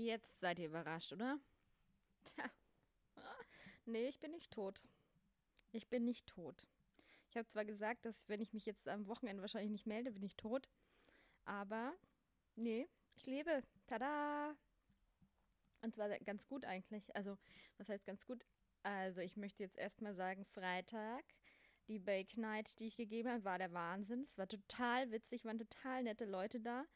Jetzt seid ihr überrascht, oder? Tja. Nee, ich bin nicht tot. Ich bin nicht tot. Ich habe zwar gesagt, dass wenn ich mich jetzt am Wochenende wahrscheinlich nicht melde, bin ich tot. Aber nee, ich lebe. Tada! Und zwar ganz gut eigentlich. Also, was heißt ganz gut? Also, ich möchte jetzt erstmal sagen, Freitag, die Bake Night, die ich gegeben habe, war der Wahnsinn. Es war total witzig, waren total nette Leute da.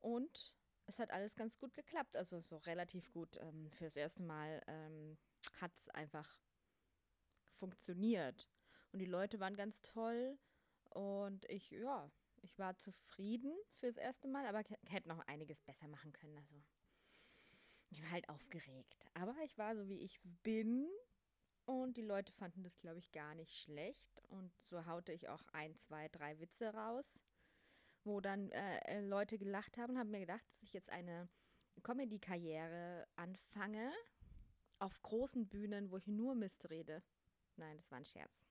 Und es hat alles ganz gut geklappt. Also, so relativ gut. Ähm, fürs erste Mal ähm, hat es einfach funktioniert. Und die Leute waren ganz toll. Und ich, ja, ich war zufrieden fürs erste Mal, aber hätte noch einiges besser machen können. Also, ich war halt aufgeregt. Aber ich war so, wie ich bin. Und die Leute fanden das, glaube ich, gar nicht schlecht. Und so haute ich auch ein, zwei, drei Witze raus, wo dann äh, äh Leute gelacht haben und haben mir gedacht, dass ich jetzt eine Comedy-Karriere anfange auf großen Bühnen, wo ich nur Mist rede. Nein, das war ein Scherz.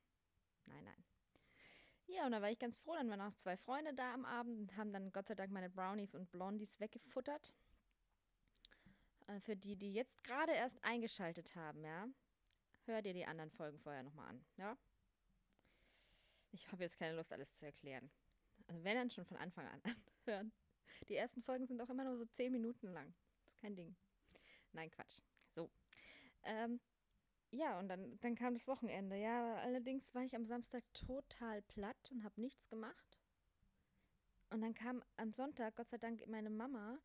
Nein, nein. Ja, und da war ich ganz froh. Dann waren auch zwei Freunde da am Abend und haben dann Gott sei Dank meine Brownies und Blondies weggefuttert. Äh, für die, die jetzt gerade erst eingeschaltet haben, ja, hör dir die anderen Folgen vorher nochmal an, ja. Ich habe jetzt keine Lust, alles zu erklären. Also wenn dann schon von Anfang an anhören. Die ersten Folgen sind auch immer nur so zehn Minuten lang. Das ist kein Ding. Nein, Quatsch. So. Ähm, ja, und dann, dann kam das Wochenende. Ja, allerdings war ich am Samstag total platt und habe nichts gemacht. Und dann kam am Sonntag, Gott sei Dank, meine Mama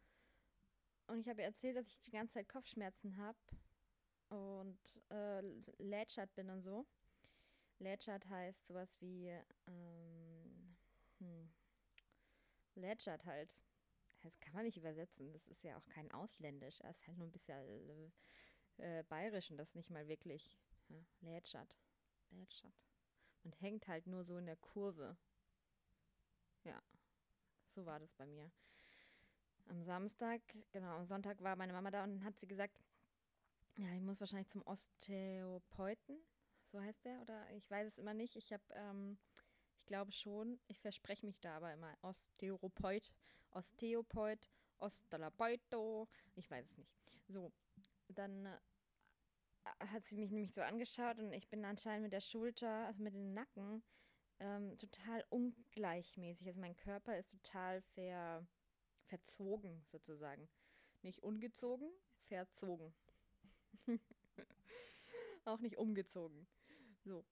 und ich habe ihr erzählt, dass ich die ganze Zeit Kopfschmerzen habe und äh, lätschert bin und so. Lätschert heißt sowas wie ähm, hm, lätschert halt. Das kann man nicht übersetzen. Das ist ja auch kein Ausländisch. Er ist halt nur ein bisschen äh, bayerisch und das nicht mal wirklich. Ja, lätschert. Lätschert. Man hängt halt nur so in der Kurve. Ja, so war das bei mir am Samstag, genau, am Sonntag war meine Mama da und hat sie gesagt, ja, ich muss wahrscheinlich zum Osteopeuten, so heißt der, oder ich weiß es immer nicht. Ich habe, ähm, ich glaube schon, ich verspreche mich da aber immer Osteopeut, Osteopeut, Ostalapeuto, ich weiß es nicht. So, dann äh, hat sie mich nämlich so angeschaut und ich bin anscheinend mit der Schulter, also mit dem Nacken, ähm, total ungleichmäßig. Also mein Körper ist total ver verzogen sozusagen. Nicht ungezogen, verzogen. Auch nicht umgezogen. So.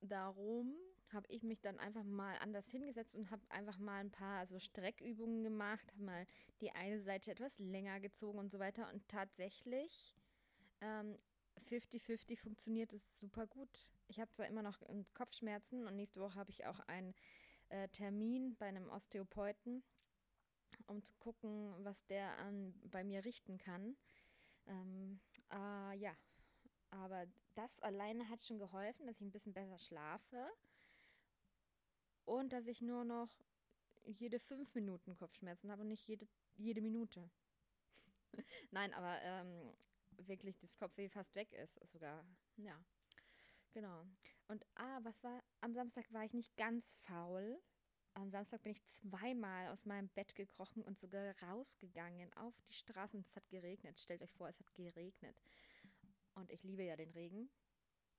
Darum habe ich mich dann einfach mal anders hingesetzt und habe einfach mal ein paar so Streckübungen gemacht, habe mal die eine Seite etwas länger gezogen und so weiter. Und tatsächlich 50-50 ähm, funktioniert es super gut. Ich habe zwar immer noch Kopfschmerzen und nächste Woche habe ich auch einen äh, Termin bei einem Osteopeuten um zu gucken, was der an, bei mir richten kann. Ähm, äh, ja, aber das alleine hat schon geholfen, dass ich ein bisschen besser schlafe und dass ich nur noch jede fünf Minuten Kopfschmerzen habe und nicht jede, jede Minute. Nein, aber ähm, wirklich das Kopfweh fast weg ist, sogar. Ja, genau. Und ah, was war? Am Samstag war ich nicht ganz faul, am Samstag bin ich zweimal aus meinem Bett gekrochen und sogar rausgegangen auf die Straße und es hat geregnet. Stellt euch vor, es hat geregnet. Und ich liebe ja den Regen.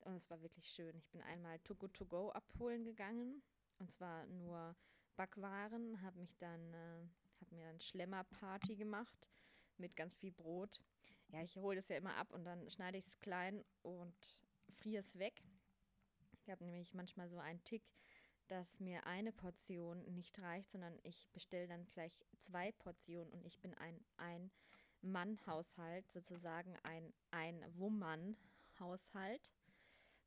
Und es war wirklich schön. Ich bin einmal To Go To Go abholen gegangen. Und zwar nur Backwaren. Habe mich dann, äh, habe mir dann Schlemmerparty gemacht mit ganz viel Brot. Ja, ich hole das ja immer ab und dann schneide ich es klein und friere es weg. Ich habe nämlich manchmal so einen Tick, dass mir eine Portion nicht reicht, sondern ich bestelle dann gleich zwei Portionen und ich bin ein Ein-Mann-Haushalt, sozusagen ein Ein-Woman-Haushalt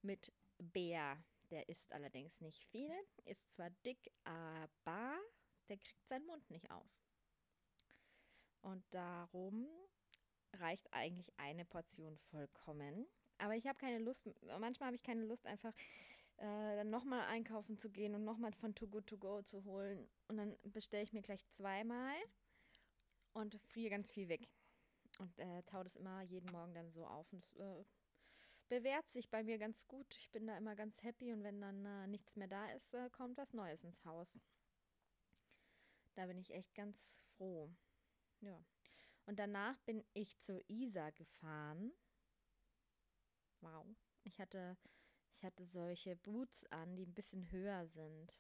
mit Bär. Der isst allerdings nicht viel, ist zwar dick, aber der kriegt seinen Mund nicht auf. Und darum reicht eigentlich eine Portion vollkommen. Aber ich habe keine Lust, manchmal habe ich keine Lust, einfach äh, dann nochmal einkaufen zu gehen und nochmal von Too Good To Go zu holen. Und dann bestelle ich mir gleich zweimal und friere ganz viel weg. Und äh, taue das immer jeden Morgen dann so auf. Und es äh, bewährt sich bei mir ganz gut. Ich bin da immer ganz happy. Und wenn dann äh, nichts mehr da ist, äh, kommt was Neues ins Haus. Da bin ich echt ganz froh. Ja. Und danach bin ich zur Isar gefahren. Wow. Ich hatte, ich hatte solche Boots an, die ein bisschen höher sind.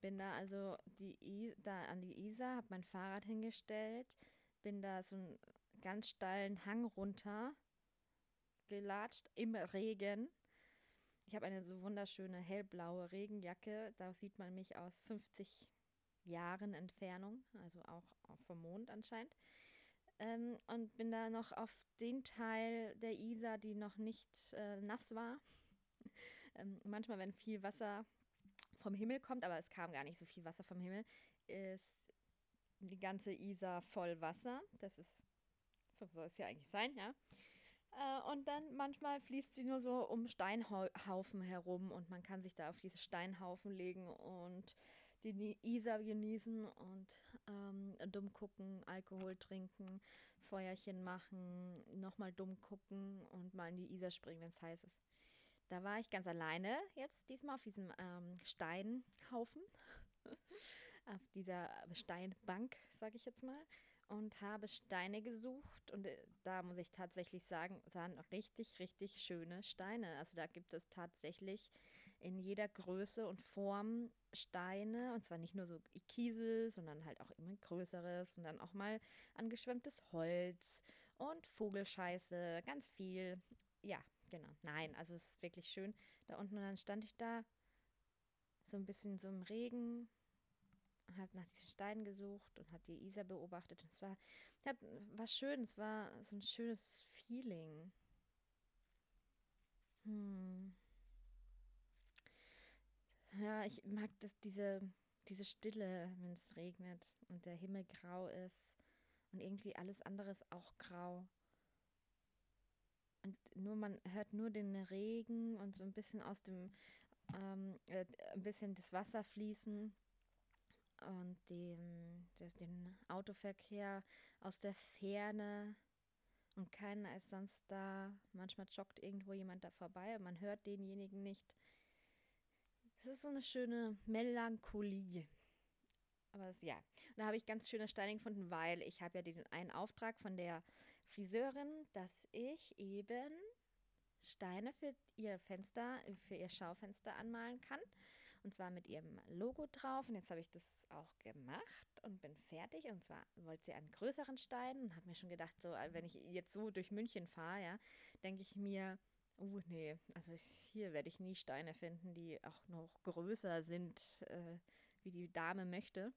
Bin da also die I da an die Isar, habe mein Fahrrad hingestellt, bin da so einen ganz steilen Hang runter gelatscht im Regen. Ich habe eine so wunderschöne hellblaue Regenjacke. Da sieht man mich aus 50 Jahren Entfernung, also auch, vom Mond anscheinend. Ähm, und bin da noch auf den Teil der Isar, die noch nicht äh, nass war. ähm, manchmal, wenn viel Wasser vom Himmel kommt, aber es kam gar nicht so viel Wasser vom Himmel, ist die ganze Isar voll Wasser. Das ist, so soll es ja eigentlich sein, ja. Äh, und dann manchmal fließt sie nur so um Steinhaufen herum und man kann sich da auf diese Steinhaufen legen und die Isar genießen und ähm, dumm gucken, Alkohol trinken, Feuerchen machen, nochmal dumm gucken und mal in die Isar springen, wenn es heiß ist. Da war ich ganz alleine jetzt diesmal auf diesem ähm, Steinhaufen, auf dieser Steinbank, sage ich jetzt mal, und habe Steine gesucht und äh, da muss ich tatsächlich sagen, waren richtig, richtig schöne Steine. Also da gibt es tatsächlich in jeder Größe und Form Steine und zwar nicht nur so Kiesel, sondern halt auch immer größeres und dann auch mal angeschwemmtes Holz und Vogelscheiße, ganz viel. Ja, genau. Nein, also es ist wirklich schön da unten und dann stand ich da so ein bisschen so im Regen, habe nach diesen Steinen gesucht und habe die Isar beobachtet und es war, war schön, es war so ein schönes Feeling. Hm. Ja, ich mag das, diese, diese Stille, wenn es regnet und der Himmel grau ist und irgendwie alles andere ist auch grau. Und nur man hört nur den Regen und so ein bisschen aus dem, ähm, äh, ein bisschen das Wasser fließen und das, den Autoverkehr aus der Ferne und keiner ist sonst da. Manchmal joggt irgendwo jemand da vorbei, und man hört denjenigen nicht. Es ist so eine schöne Melancholie. Aber das, ja, und da habe ich ganz schöne Steine gefunden, weil ich habe ja den einen Auftrag von der Friseurin, dass ich eben Steine für ihr Fenster, für ihr Schaufenster anmalen kann. Und zwar mit ihrem Logo drauf. Und jetzt habe ich das auch gemacht und bin fertig. Und zwar wollte sie einen größeren Stein und habe mir schon gedacht, so, wenn ich jetzt so durch München fahre, ja, denke ich mir, Uh, nee, also hier werde ich nie Steine finden, die auch noch größer sind, äh, wie die Dame möchte.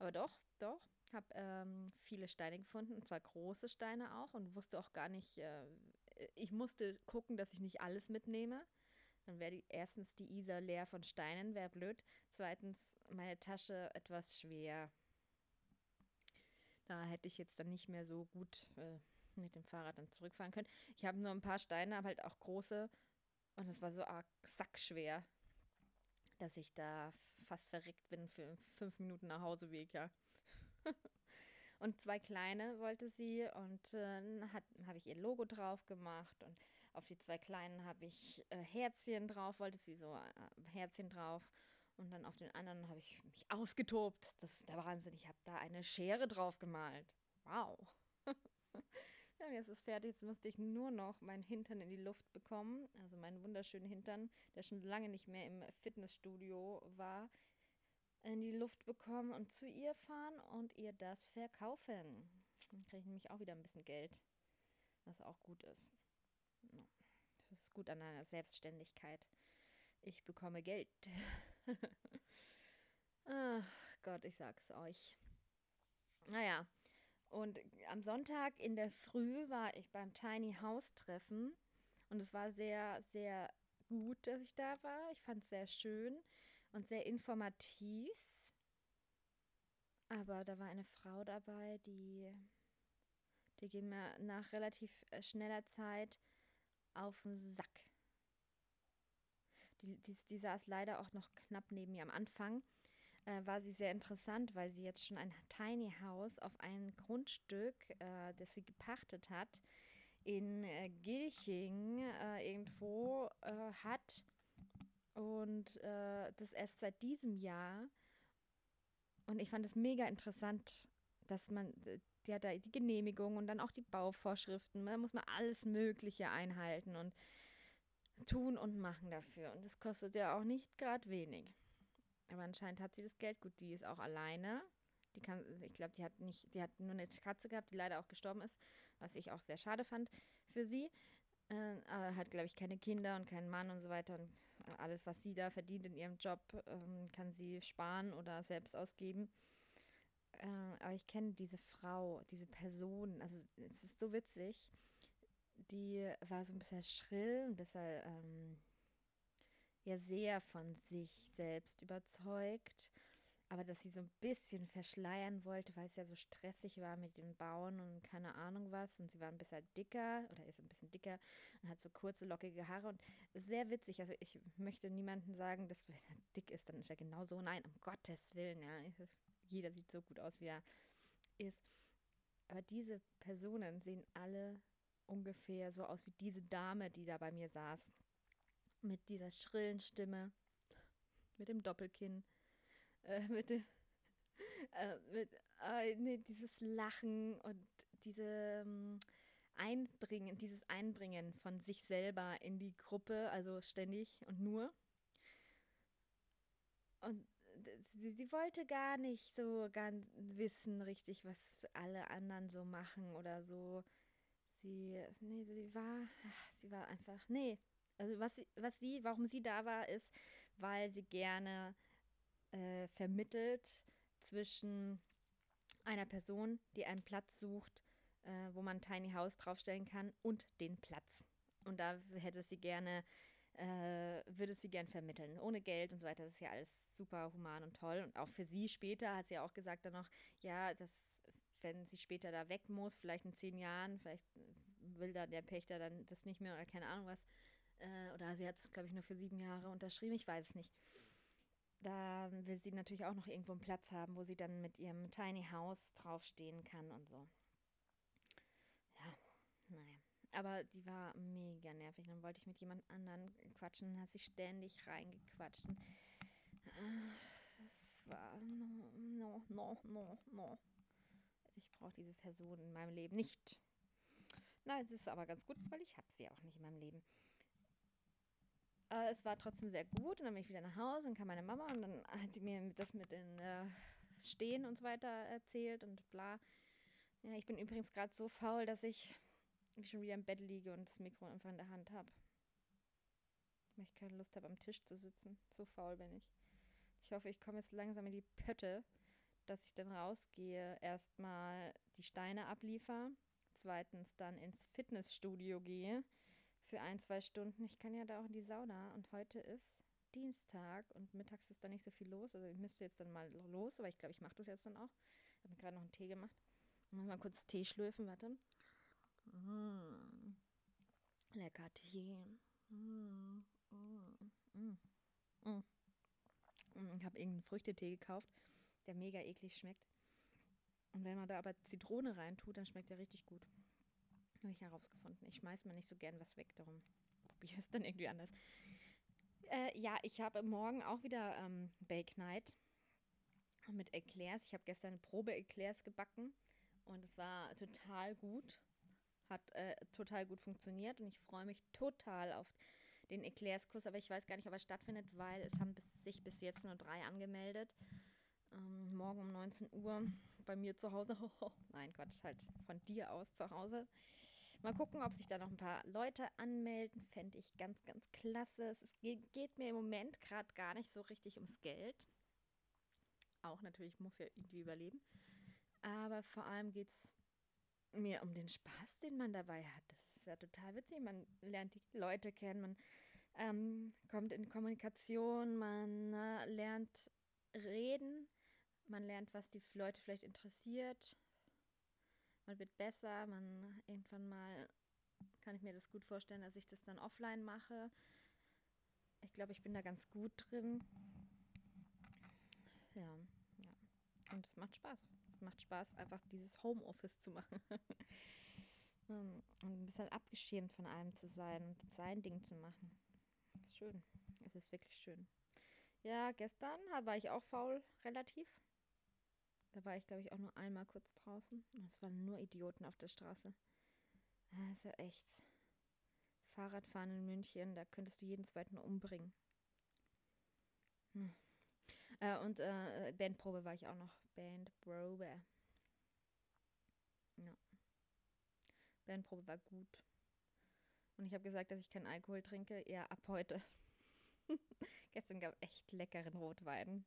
Aber doch, doch, habe ähm, viele Steine gefunden, und zwar große Steine auch und wusste auch gar nicht, äh, ich musste gucken, dass ich nicht alles mitnehme. Dann wäre die, erstens die Isar leer von Steinen, wäre blöd. Zweitens meine Tasche etwas schwer. Da hätte ich jetzt dann nicht mehr so gut äh, mit dem Fahrrad dann zurückfahren können. Ich habe nur ein paar Steine, aber halt auch große. Und es war so arg sackschwer, dass ich da fast verreckt bin für fünf Minuten nach Hauseweg, ja. und zwei kleine wollte sie und äh, habe ich ihr Logo drauf gemacht und auf die zwei kleinen habe ich äh, Herzchen drauf, wollte sie so äh, Herzchen drauf und dann auf den anderen habe ich mich ausgetobt. Das ist der Wahnsinn. Ich habe da eine Schere drauf gemalt. Wow. Ja, jetzt ist fertig. Jetzt musste ich nur noch meinen Hintern in die Luft bekommen. Also meinen wunderschönen Hintern, der schon lange nicht mehr im Fitnessstudio war, in die Luft bekommen und zu ihr fahren und ihr das verkaufen. Dann kriege ich nämlich auch wieder ein bisschen Geld, was auch gut ist. Das ist gut an einer Selbstständigkeit. Ich bekomme Geld. Ach Gott, ich sag's euch. Naja, und am Sonntag in der Früh war ich beim Tiny House Treffen und es war sehr, sehr gut, dass ich da war. Ich fand es sehr schön und sehr informativ. Aber da war eine Frau dabei, die, die ging mir nach relativ äh, schneller Zeit auf den Sack. Die, die, die saß leider auch noch knapp neben mir am Anfang äh, war sie sehr interessant, weil sie jetzt schon ein Tiny House auf ein Grundstück, äh, das sie gepachtet hat, in äh, Gilching äh, irgendwo äh, hat und äh, das erst seit diesem Jahr. Und ich fand es mega interessant, dass man die hat da die Genehmigung und dann auch die Bauvorschriften. Da muss man alles Mögliche einhalten und tun und machen dafür. Und das kostet ja auch nicht gerade wenig. Aber anscheinend hat sie das Geld. Gut, die ist auch alleine. Die kann, ich glaube, die hat nicht, die hat nur eine Katze gehabt, die leider auch gestorben ist, was ich auch sehr schade fand für sie. Äh, aber hat, glaube ich, keine Kinder und keinen Mann und so weiter. Und alles, was sie da verdient in ihrem Job, ähm, kann sie sparen oder selbst ausgeben. Äh, aber ich kenne diese Frau, diese Person. Also es ist so witzig. Die war so ein bisschen schrill, ein bisschen ähm, ja sehr von sich selbst überzeugt aber dass sie so ein bisschen verschleiern wollte, weil es ja so stressig war mit dem Bauen und keine Ahnung was. Und sie war ein bisschen dicker oder ist ein bisschen dicker und hat so kurze, lockige Haare und sehr witzig. Also ich möchte niemandem sagen, dass wenn er dick ist, dann ist er genauso. Nein, um Gottes Willen, ja. Jeder sieht so gut aus, wie er ist. Aber diese Personen sehen alle ungefähr so aus wie diese Dame, die da bei mir saß. Mit dieser schrillen Stimme, mit dem Doppelkinn äh, mit dem, äh, mit, äh, nee, dieses Lachen und diese ähm, Einbringen, dieses Einbringen von sich selber in die Gruppe, also ständig und nur. Und sie, sie wollte gar nicht so ganz wissen richtig, was alle anderen so machen oder so. Sie, nee, sie war, sie war einfach, nee. Also was was sie, warum sie da war, ist, weil sie gerne äh, vermittelt zwischen einer Person, die einen Platz sucht, äh, wo man Tiny House draufstellen kann, und den Platz. Und da hätte sie gerne, äh, würde sie gern vermitteln, ohne Geld und so weiter. Das ist ja alles super human und toll. Und auch für sie später hat sie auch gesagt dann noch, ja, dass wenn sie später da weg muss, vielleicht in zehn Jahren, vielleicht will da der Pächter dann das nicht mehr oder keine Ahnung was. Äh, oder sie hat es, glaube ich, nur für sieben Jahre unterschrieben, ich weiß es nicht da will sie natürlich auch noch irgendwo einen Platz haben, wo sie dann mit ihrem Tiny House draufstehen kann und so. Aber die war mega nervig. Dann wollte ich mit jemand anderen quatschen, dann hat sie ständig reingequatscht. Und, das war no, no, no, no, no. Ich brauche diese Person in meinem Leben nicht. Nein, es ist aber ganz gut, weil ich habe sie auch nicht in meinem Leben. Äh, es war trotzdem sehr gut und dann bin ich wieder nach Hause und kam meine Mama und dann hat sie mir das mit den äh, Stehen und so weiter erzählt und bla. Ja, ich bin übrigens gerade so faul, dass ich schon wieder im Bett liege und das Mikro einfach in der Hand habe. Weil ich keine Lust habe, am Tisch zu sitzen. So faul bin ich. Ich hoffe, ich komme jetzt langsam in die Pötte, dass ich dann rausgehe, erstmal die Steine abliefer, zweitens dann ins Fitnessstudio gehe für ein, zwei Stunden. Ich kann ja da auch in die Sauna und heute ist Dienstag und mittags ist da nicht so viel los. Also ich müsste jetzt dann mal los, aber ich glaube, ich mache das jetzt dann auch. Ich habe mir gerade noch einen Tee gemacht. Ich muss mal kurz Tee schlürfen, warte. Mmh. Lecker Tee. Mmh. Mmh. Ich habe irgendeinen Früchtetee gekauft, der mega eklig schmeckt. Und wenn man da aber Zitrone reintut, dann schmeckt der richtig gut. Habe ich herausgefunden. Ich schmeiß mir nicht so gern was weg, darum probiere ich es dann irgendwie anders. Äh, ja, ich habe morgen auch wieder ähm, Bake Night mit Eclairs. Ich habe gestern Probe-Eclairs gebacken und es war total gut. Hat äh, total gut funktioniert und ich freue mich total auf den Eclairs-Kurs, aber ich weiß gar nicht, ob er stattfindet, weil es haben bis, sich bis jetzt nur drei angemeldet. Ähm, morgen um 19 Uhr bei mir zu Hause. Nein, Quatsch, halt von dir aus zu Hause. Mal gucken, ob sich da noch ein paar Leute anmelden. Fände ich ganz, ganz klasse. Es geht, geht mir im Moment gerade gar nicht so richtig ums Geld. Auch natürlich muss ja irgendwie überleben. Aber vor allem geht es mir um den Spaß, den man dabei hat. Das ist ja total witzig. Man lernt die Leute kennen, man ähm, kommt in Kommunikation, man äh, lernt reden, man lernt, was die Leute vielleicht interessiert, man wird besser, man irgendwann mal kann ich mir das gut vorstellen, dass ich das dann offline mache. Ich glaube, ich bin da ganz gut drin. Ja, ja. Und es macht Spaß. Macht Spaß, einfach dieses Homeoffice zu machen. und ein bisschen abgeschirmt von allem zu sein und sein Ding zu machen. Ist schön. Es ist wirklich schön. Ja, gestern war ich auch faul, relativ. Da war ich, glaube ich, auch nur einmal kurz draußen. Und es waren nur Idioten auf der Straße. Ja echt. Fahrradfahren in München, da könntest du jeden zweiten umbringen. Hm. Äh, und äh, Bandprobe war ich auch noch. Bandprobe. Ja. Bandprobe war gut. Und ich habe gesagt, dass ich keinen Alkohol trinke. Ja, ab heute. Gestern gab es echt leckeren Rotwein.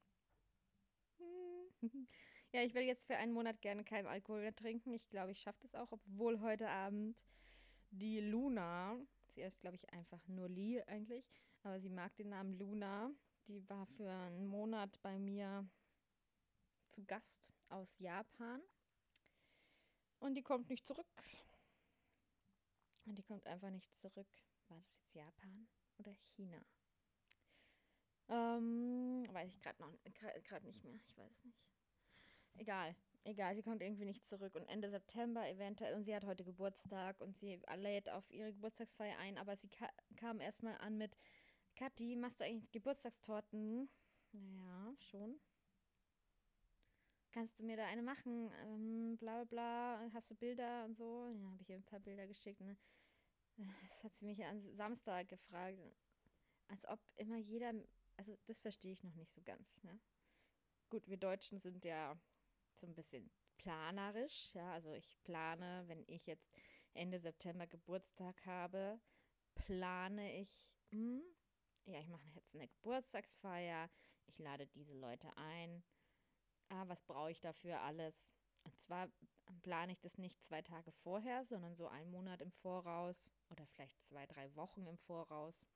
ja, ich will jetzt für einen Monat gerne keinen Alkohol mehr trinken. Ich glaube, ich schaffe das auch, obwohl heute Abend die Luna, sie heißt, glaube ich, einfach nur Lee eigentlich, aber sie mag den Namen Luna. Die war für einen Monat bei mir zu Gast aus Japan. Und die kommt nicht zurück. Und die kommt einfach nicht zurück. War das jetzt Japan oder China? Ähm, weiß ich gerade noch gerade nicht mehr. Ich weiß nicht. Egal, egal. Sie kommt irgendwie nicht zurück. Und Ende September eventuell. Und sie hat heute Geburtstag und sie lädt auf ihre Geburtstagsfeier ein. Aber sie ka kam erstmal an mit: Kathi, machst du eigentlich Geburtstagstorten? Naja, schon. Kannst du mir da eine machen? Ähm, bla bla. Hast du Bilder und so? Dann habe ich ihr ein paar Bilder geschickt. Ne? Das hat sie mich am Samstag gefragt. Als ob immer jeder also das verstehe ich noch nicht so ganz. Ne? Gut, wir Deutschen sind ja so ein bisschen planerisch. Ja, also ich plane, wenn ich jetzt Ende September Geburtstag habe, plane ich, hm, ja, ich mache jetzt eine Geburtstagsfeier, ich lade diese Leute ein. Ah, was brauche ich dafür alles? Und zwar plane ich das nicht zwei Tage vorher, sondern so einen Monat im Voraus oder vielleicht zwei, drei Wochen im Voraus.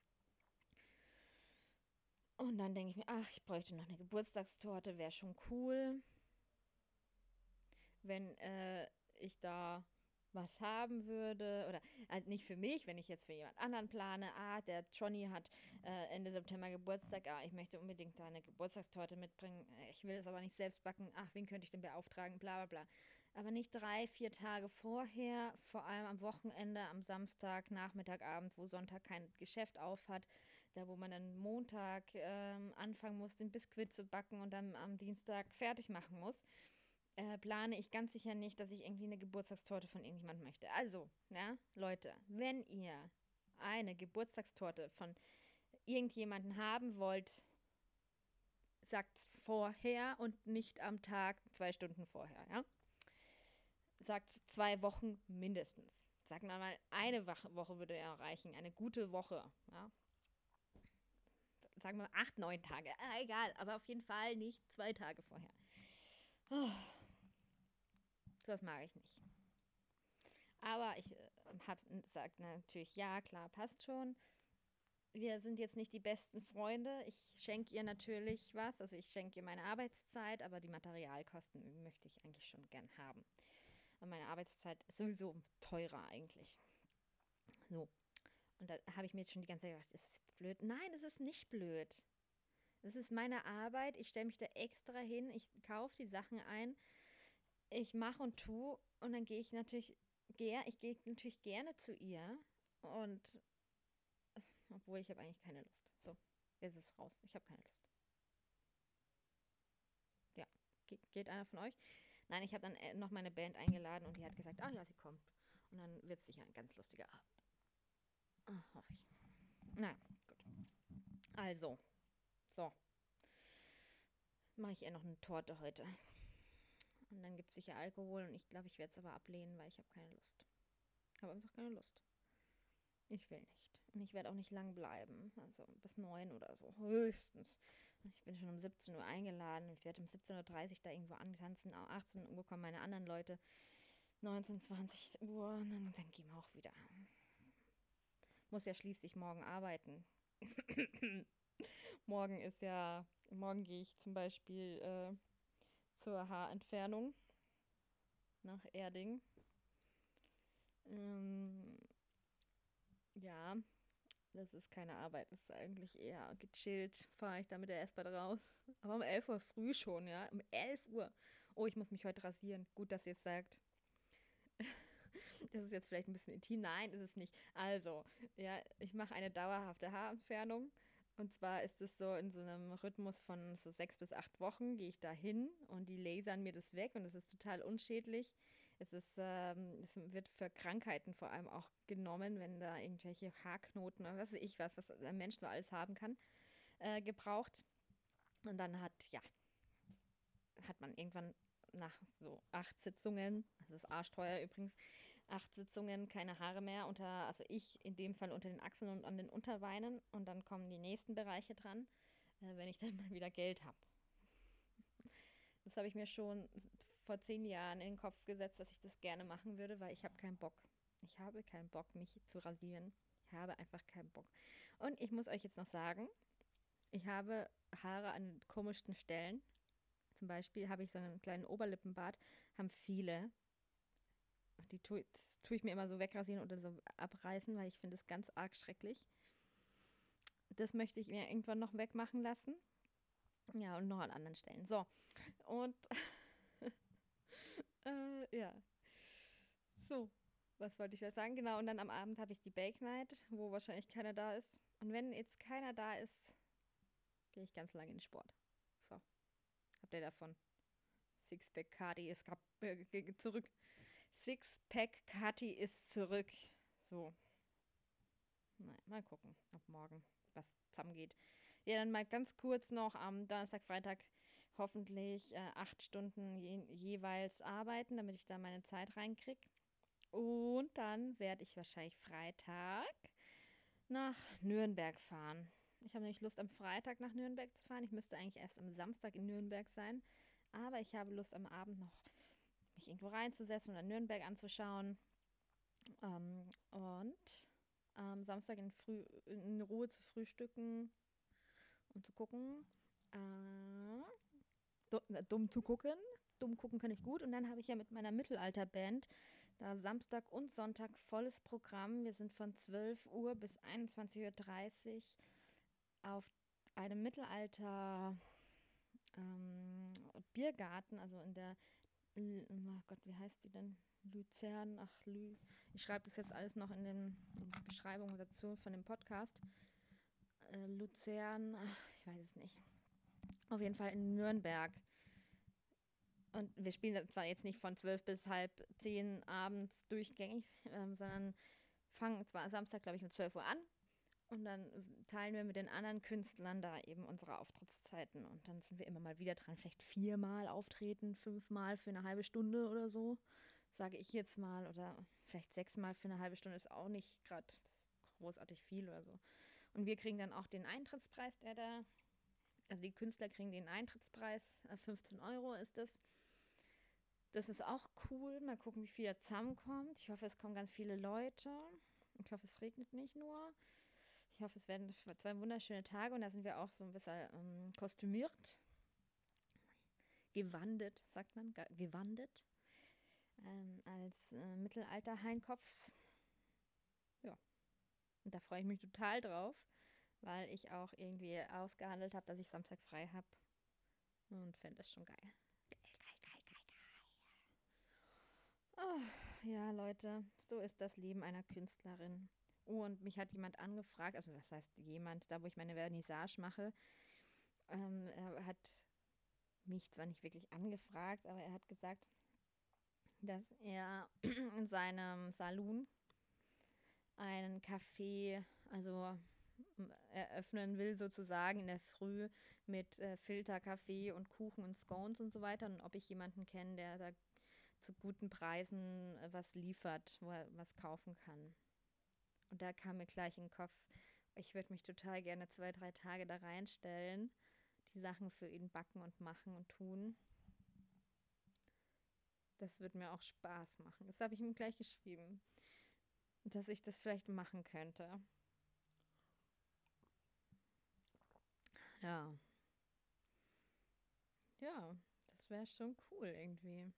Und dann denke ich mir, ach, ich bräuchte noch eine Geburtstagstorte, wäre schon cool, wenn äh, ich da was haben würde oder äh, nicht für mich, wenn ich jetzt für jemand anderen plane, ah, der Johnny hat äh, Ende September Geburtstag, ah, ich möchte unbedingt da eine Geburtstagstorte mitbringen, ich will es aber nicht selbst backen, ach, wen könnte ich denn beauftragen, bla bla bla. Aber nicht drei, vier Tage vorher, vor allem am Wochenende, am Samstag, Nachmittag, Abend, wo Sonntag kein Geschäft auf hat, da wo man dann Montag ähm, anfangen muss, den Biskuit zu backen und dann am Dienstag fertig machen muss, äh, plane ich ganz sicher nicht, dass ich irgendwie eine Geburtstagstorte von irgendjemandem möchte. Also, ja, Leute, wenn ihr eine Geburtstagstorte von irgendjemandem haben wollt, sagt es vorher und nicht am Tag zwei Stunden vorher, ja? Sagt zwei Wochen mindestens. Sagen wir mal, eine Woche würde erreichen, eine gute Woche, ja? sagen wir acht, neun Tage. Äh, egal, aber auf jeden Fall nicht zwei Tage vorher. Oh. Das mag ich nicht. Aber ich äh, habe gesagt natürlich, ja, klar, passt schon. Wir sind jetzt nicht die besten Freunde. Ich schenke ihr natürlich was. Also ich schenke ihr meine Arbeitszeit, aber die Materialkosten möchte ich eigentlich schon gern haben. Und meine Arbeitszeit ist sowieso teurer eigentlich. So. Und da habe ich mir jetzt schon die ganze Zeit gedacht, ist das blöd? Nein, es ist nicht blöd. Das ist meine Arbeit. Ich stelle mich da extra hin. Ich kaufe die Sachen ein. Ich mache und tue. Und dann gehe ich natürlich, gehe, ich gehe natürlich gerne zu ihr. Und obwohl ich habe eigentlich keine Lust. So, jetzt ist es raus. Ich habe keine Lust. Ja, Ge geht einer von euch? Nein, ich habe dann äh, noch meine Band eingeladen und die hat gesagt, ach ja, sie kommt. Und dann wird es sicher ein ganz lustiger Abend. Ah, hoffe ich. Na, gut. Also, so. Mache ich eher noch eine Torte heute. Und dann gibt es sicher Alkohol und ich glaube, ich werde es aber ablehnen, weil ich habe keine Lust. Ich habe einfach keine Lust. Ich will nicht. Und ich werde auch nicht lang bleiben. Also bis neun oder so. Höchstens. Ich bin schon um 17 Uhr eingeladen. Ich werde um 17.30 Uhr da irgendwo antanzen. 18 Uhr kommen meine anderen Leute. 19, 20 Uhr. Und dann, dann gehen wir auch wieder muss ja schließlich morgen arbeiten. morgen ist ja, morgen gehe ich zum Beispiel äh, zur Haarentfernung nach Erding. Ähm, ja, das ist keine Arbeit, das ist eigentlich eher gechillt. Fahre ich da mit der S-Bahn raus. Aber um 11 Uhr früh schon, ja. Um 11 Uhr. Oh, ich muss mich heute rasieren. Gut, dass ihr es sagt. Das ist jetzt vielleicht ein bisschen intim. Nein, ist es nicht. Also, ja, ich mache eine dauerhafte Haarentfernung Und zwar ist es so in so einem Rhythmus von so sechs bis acht Wochen gehe ich da hin und die lasern mir das weg und es ist total unschädlich. Es ist, ähm, es wird für Krankheiten vor allem auch genommen, wenn da irgendwelche Haarknoten oder was weiß ich was, was ein Mensch so alles haben kann, äh, gebraucht. Und dann hat, ja, hat man irgendwann nach so acht Sitzungen, das ist arschteuer übrigens, acht Sitzungen, keine Haare mehr unter, also ich in dem Fall unter den Achseln und an den Unterbeinen und dann kommen die nächsten Bereiche dran, äh, wenn ich dann mal wieder Geld habe. Das habe ich mir schon vor zehn Jahren in den Kopf gesetzt, dass ich das gerne machen würde, weil ich habe keinen Bock. Ich habe keinen Bock, mich zu rasieren. Ich habe einfach keinen Bock. Und ich muss euch jetzt noch sagen, ich habe Haare an komischsten Stellen. Zum Beispiel habe ich so einen kleinen Oberlippenbart, haben viele. Die tue, das tue ich mir immer so wegrasieren oder so abreißen, weil ich finde es ganz arg schrecklich. Das möchte ich mir irgendwann noch wegmachen lassen. Ja, und noch an anderen Stellen. So. Und äh, ja. So. Was wollte ich jetzt sagen? Genau, und dann am Abend habe ich die Bake Night, wo wahrscheinlich keiner da ist. Und wenn jetzt keiner da ist, gehe ich ganz lange in den Sport. So. Habt ihr davon? Sixpack Kati ist äh, zurück. Sixpack Kati ist zurück. So. Nein, mal gucken, ob morgen was zusammengeht. Ja, dann mal ganz kurz noch am Donnerstag, Freitag hoffentlich äh, acht Stunden je, jeweils arbeiten, damit ich da meine Zeit reinkriege. Und dann werde ich wahrscheinlich Freitag nach Nürnberg fahren. Ich habe nämlich Lust, am Freitag nach Nürnberg zu fahren. Ich müsste eigentlich erst am Samstag in Nürnberg sein. Aber ich habe Lust, am Abend noch mich irgendwo reinzusetzen oder Nürnberg anzuschauen. Ähm, und am Samstag in, Früh, in Ruhe zu frühstücken und zu gucken. Äh, dumm zu gucken. Dumm gucken kann ich gut. Und dann habe ich ja mit meiner Mittelalterband da Samstag und Sonntag volles Programm. Wir sind von 12 Uhr bis 21.30 Uhr auf einem Mittelalter ähm, Biergarten, also in der, oh Gott, wie heißt die denn? Luzern, ach, Lü. Ich schreibe das jetzt alles noch in, den, in die Beschreibung dazu von dem Podcast. Äh, Luzern, ach, ich weiß es nicht. Auf jeden Fall in Nürnberg. Und wir spielen zwar jetzt nicht von zwölf bis halb zehn abends durchgängig, ähm, sondern fangen zwar Samstag, glaube ich, um 12 Uhr an. Und dann teilen wir mit den anderen Künstlern da eben unsere Auftrittszeiten. Und dann sind wir immer mal wieder dran. Vielleicht viermal auftreten, fünfmal für eine halbe Stunde oder so, sage ich jetzt mal. Oder vielleicht sechsmal für eine halbe Stunde ist auch nicht gerade großartig viel oder so. Und wir kriegen dann auch den Eintrittspreis, der da also die Künstler kriegen den Eintrittspreis, 15 äh, Euro ist das. Das ist auch cool. Mal gucken, wie viel da zusammenkommt. Ich hoffe, es kommen ganz viele Leute. Ich hoffe, es regnet nicht nur. Ich hoffe, es werden zwei wunderschöne Tage und da sind wir auch so ein bisschen ähm, kostümiert. Gewandet, sagt man, gewandet. Ähm, als äh, Mittelalter-Heinkopfs. Ja. Und da freue ich mich total drauf weil ich auch irgendwie ausgehandelt habe, dass ich Samstag frei habe. Und fände das schon geil. Geil, geil, geil, geil, geil. Oh, ja, Leute, so ist das Leben einer Künstlerin. Und mich hat jemand angefragt, also was heißt jemand, da wo ich meine Vernissage mache, ähm, hat mich zwar nicht wirklich angefragt, aber er hat gesagt, dass er in seinem Saloon einen Kaffee, also eröffnen will, sozusagen in der Früh mit äh, Filterkaffee und Kuchen und Scones und so weiter. Und ob ich jemanden kenne, der da zu guten Preisen äh, was liefert, wo er was kaufen kann. Und da kam mir gleich in den Kopf, ich würde mich total gerne zwei, drei Tage da reinstellen, die Sachen für ihn backen und machen und tun. Das würde mir auch Spaß machen. Das habe ich ihm gleich geschrieben, dass ich das vielleicht machen könnte. Ja. Ja, das wäre schon cool irgendwie.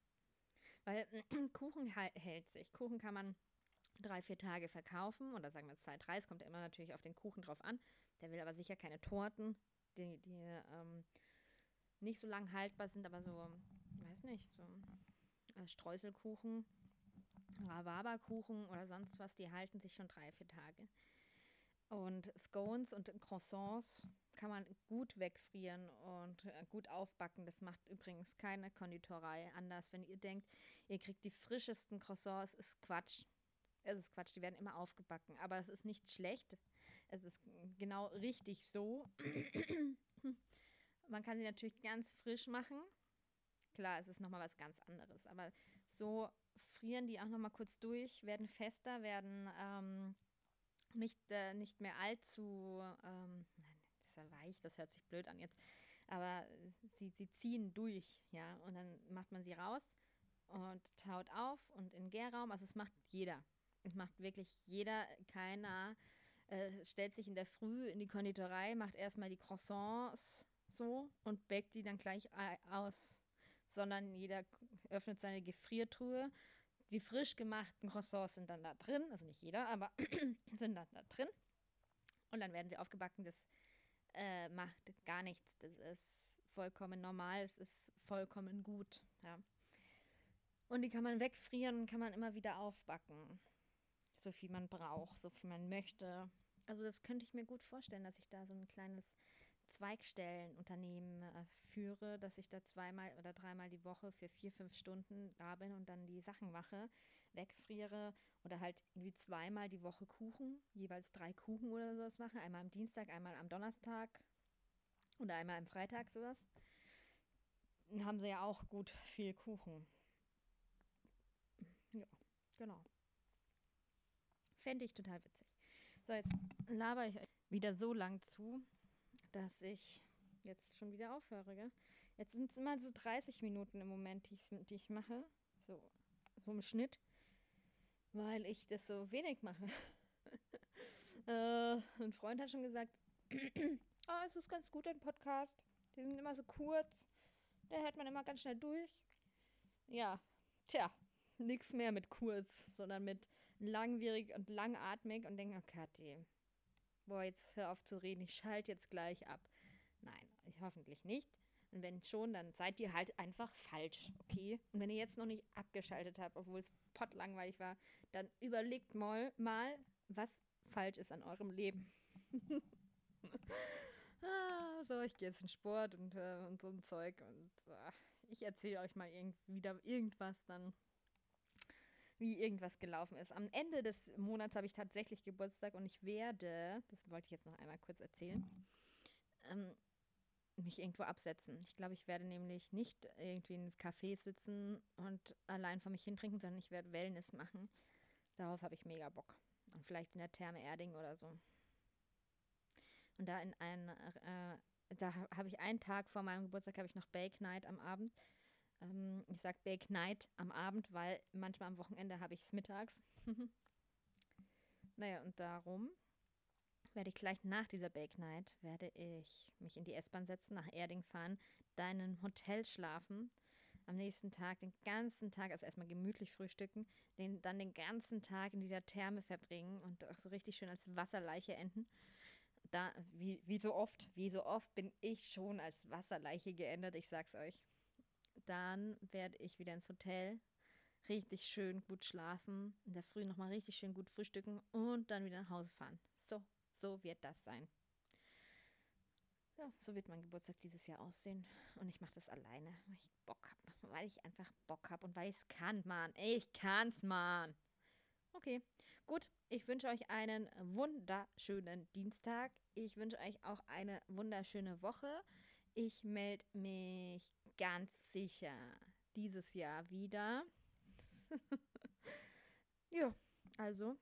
Weil Kuchen hält sich. Kuchen kann man drei, vier Tage verkaufen oder sagen wir zwei, drei. Es kommt ja immer natürlich auf den Kuchen drauf an. Der will aber sicher keine Torten, die, die ähm, nicht so lang haltbar sind, aber so, weiß nicht, so äh, Streuselkuchen, Rhabarberkuchen oder sonst was, die halten sich schon drei, vier Tage. Und Scones und Croissants kann man gut wegfrieren und äh, gut aufbacken. Das macht übrigens keine Konditorei anders. Wenn ihr denkt, ihr kriegt die frischesten Croissants, ist Quatsch. Es ist Quatsch, die werden immer aufgebacken. Aber es ist nicht schlecht. Es ist genau richtig so. man kann sie natürlich ganz frisch machen. Klar, es ist nochmal was ganz anderes. Aber so frieren die auch nochmal kurz durch, werden fester, werden ähm, nicht, äh, nicht mehr allzu, ähm, nein, das ist ja weich, das hört sich blöd an jetzt, aber sie, sie ziehen durch, ja, und dann macht man sie raus und taut auf und in Gärraum, also es macht jeder. Macht wirklich jeder, keiner äh, stellt sich in der Früh in die Konditorei, macht erstmal die Croissants so und backt die dann gleich aus, sondern jeder öffnet seine Gefriertruhe die frisch gemachten Croissants sind dann da drin, also nicht jeder, aber sind dann da drin. Und dann werden sie aufgebacken. Das äh, macht gar nichts. Das ist vollkommen normal. Es ist vollkommen gut. Ja. Und die kann man wegfrieren und kann man immer wieder aufbacken. So viel man braucht, so viel man möchte. Also das könnte ich mir gut vorstellen, dass ich da so ein kleines Zweigstellenunternehmen äh, führe, dass ich da zweimal oder dreimal die Woche für vier, fünf Stunden da bin und dann die Sachen mache, wegfriere oder halt irgendwie zweimal die Woche Kuchen, jeweils drei Kuchen oder sowas mache, einmal am Dienstag, einmal am Donnerstag oder einmal am Freitag sowas. Dann haben sie ja auch gut viel Kuchen. Ja, genau. Fände ich total witzig. So, jetzt laber ich euch wieder so lang zu, dass ich jetzt schon wieder aufhöre. Gell? Jetzt sind es immer so 30 Minuten im Moment, die ich, die ich mache. So, so im Schnitt. Weil ich das so wenig mache. äh, ein Freund hat schon gesagt, oh, es ist ganz gut, ein Podcast. Die sind immer so kurz. Da hört man immer ganz schnell durch. Ja, tja, nichts mehr mit kurz, sondern mit langwierig und langatmig und denke, oh Kathi, boah, jetzt hör auf zu reden, ich schalte jetzt gleich ab. Nein, ich hoffentlich nicht. Und wenn schon, dann seid ihr halt einfach falsch, okay? Und wenn ihr jetzt noch nicht abgeschaltet habt, obwohl es pottlangweilig war, dann überlegt mal, mal was falsch ist an eurem Leben. ah, so, ich gehe jetzt in Sport und, äh, und so ein Zeug und äh, ich erzähle euch mal irgend, wieder irgendwas dann wie irgendwas gelaufen ist. Am Ende des Monats habe ich tatsächlich Geburtstag und ich werde, das wollte ich jetzt noch einmal kurz erzählen, ähm, mich irgendwo absetzen. Ich glaube, ich werde nämlich nicht irgendwie in einem Café sitzen und allein vor mich hintrinken, sondern ich werde Wellness machen. Darauf habe ich mega Bock. Und vielleicht in der Therme Erding oder so. Und da in ein, äh, da habe ich einen Tag vor meinem Geburtstag habe ich noch Bake Night am Abend. Ähm, ich sage Bake Night am Abend, weil manchmal am Wochenende habe ich es mittags. naja, und darum werde ich gleich nach dieser Bake Night, werde ich mich in die S-Bahn setzen, nach Erding fahren, da in einem Hotel schlafen, am nächsten Tag den ganzen Tag, also erstmal gemütlich frühstücken, den, dann den ganzen Tag in dieser Therme verbringen und auch so richtig schön als Wasserleiche enden. Da, wie, wie so oft, wie so oft bin ich schon als Wasserleiche geendet, ich sag's euch. Dann werde ich wieder ins Hotel, richtig schön gut schlafen, in der Früh nochmal richtig schön gut frühstücken und dann wieder nach Hause fahren. So, so wird das sein. Ja, so wird mein Geburtstag dieses Jahr aussehen. Und ich mache das alleine, weil ich Bock habe. Weil ich einfach Bock habe und weil ich es kann, Mann. Ich kann's, Mann. Okay, gut. Ich wünsche euch einen wunderschönen Dienstag. Ich wünsche euch auch eine wunderschöne Woche. Ich melde mich ganz sicher dieses Jahr wieder. ja, also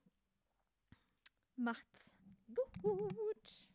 macht's gut.